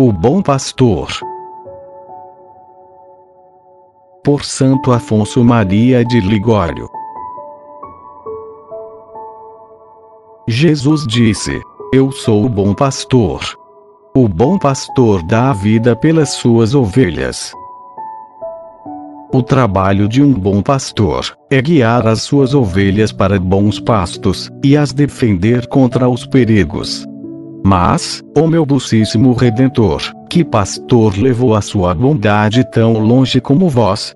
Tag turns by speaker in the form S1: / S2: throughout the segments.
S1: O Bom Pastor Por Santo Afonso Maria de Ligório Jesus disse: Eu sou o bom pastor. O bom pastor dá a vida pelas suas ovelhas. O trabalho de um bom pastor é guiar as suas ovelhas para bons pastos e as defender contra os perigos. Mas, ó meu docíssimo Redentor, que pastor levou a sua bondade tão longe como vós?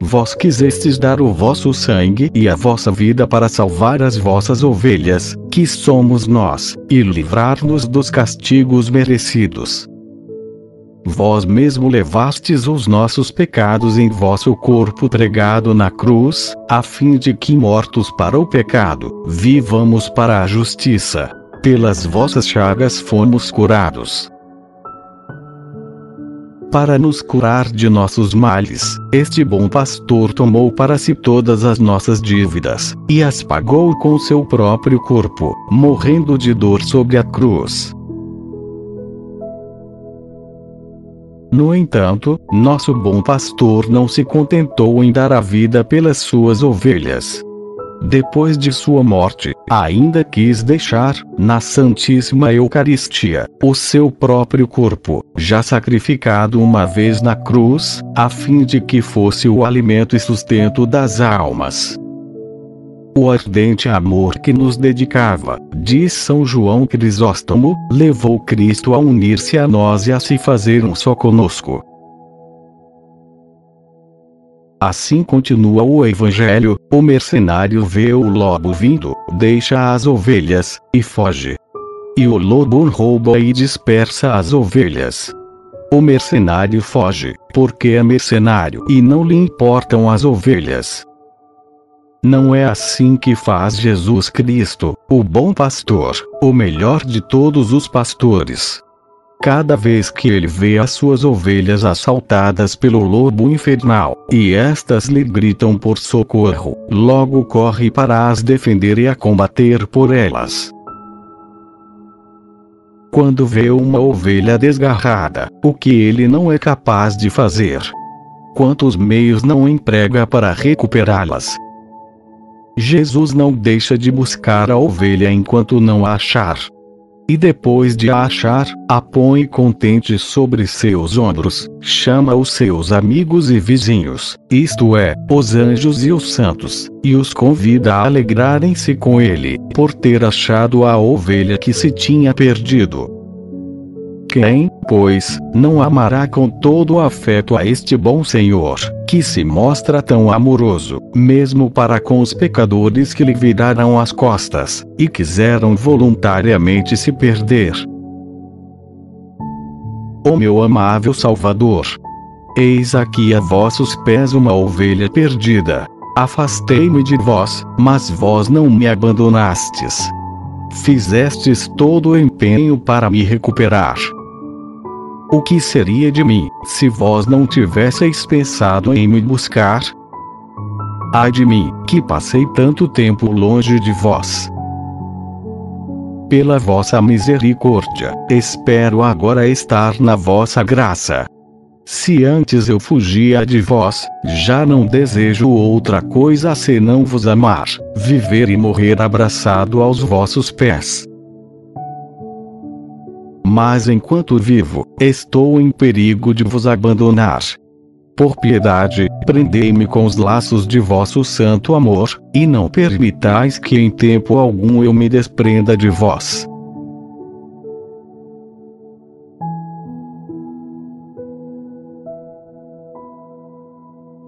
S1: Vós quisestes dar o vosso sangue e a vossa vida para salvar as vossas ovelhas, que somos nós, e livrar-nos dos castigos merecidos. Vós mesmo levastes os nossos pecados em vosso corpo pregado na cruz, a fim de que mortos para o pecado, vivamos para a justiça pelas vossas chagas fomos curados. Para nos curar de nossos males, este bom pastor tomou para si todas as nossas dívidas, e as pagou com seu próprio corpo, morrendo de dor sobre a cruz. No entanto, nosso bom pastor não se contentou em dar a vida pelas suas ovelhas, depois de sua morte, ainda quis deixar, na Santíssima Eucaristia, o seu próprio corpo, já sacrificado uma vez na cruz, a fim de que fosse o alimento e sustento das almas. O ardente amor que nos dedicava, diz São João Crisóstomo, levou Cristo a unir-se a nós e a se fazer um só conosco. Assim continua o Evangelho: o mercenário vê o lobo vindo, deixa as ovelhas, e foge. E o lobo rouba e dispersa as ovelhas. O mercenário foge, porque é mercenário e não lhe importam as ovelhas. Não é assim que faz Jesus Cristo, o bom pastor, o melhor de todos os pastores. Cada vez que ele vê as suas ovelhas assaltadas pelo lobo infernal, e estas lhe gritam por socorro, logo corre para as defender e a combater por elas. Quando vê uma ovelha desgarrada, o que ele não é capaz de fazer? Quantos meios não emprega para recuperá-las? Jesus não deixa de buscar a ovelha enquanto não a achar. E depois de a achar, a põe contente sobre seus ombros, chama os seus amigos e vizinhos, isto é, os anjos e os santos, e os convida a alegrarem-se com ele, por ter achado a ovelha que se tinha perdido. Quem, pois, não amará com todo o afeto a este bom Senhor, que se mostra tão amoroso, mesmo para com os pecadores que lhe viraram as costas, e quiseram voluntariamente se perder? Ó oh meu amável Salvador! Eis aqui a vossos pés uma ovelha perdida. Afastei-me de vós, mas vós não me abandonastes. Fizestes todo o empenho para me recuperar. O que seria de mim, se vós não tivesseis pensado em me buscar? Ai de mim, que passei tanto tempo longe de vós. Pela vossa misericórdia, espero agora estar na vossa graça. Se antes eu fugia de vós, já não desejo outra coisa senão vos amar, viver e morrer abraçado aos vossos pés. Mas enquanto vivo, estou em perigo de vos abandonar. Por piedade, prendei-me com os laços de vosso santo amor, e não permitais que em tempo algum eu me desprenda de vós.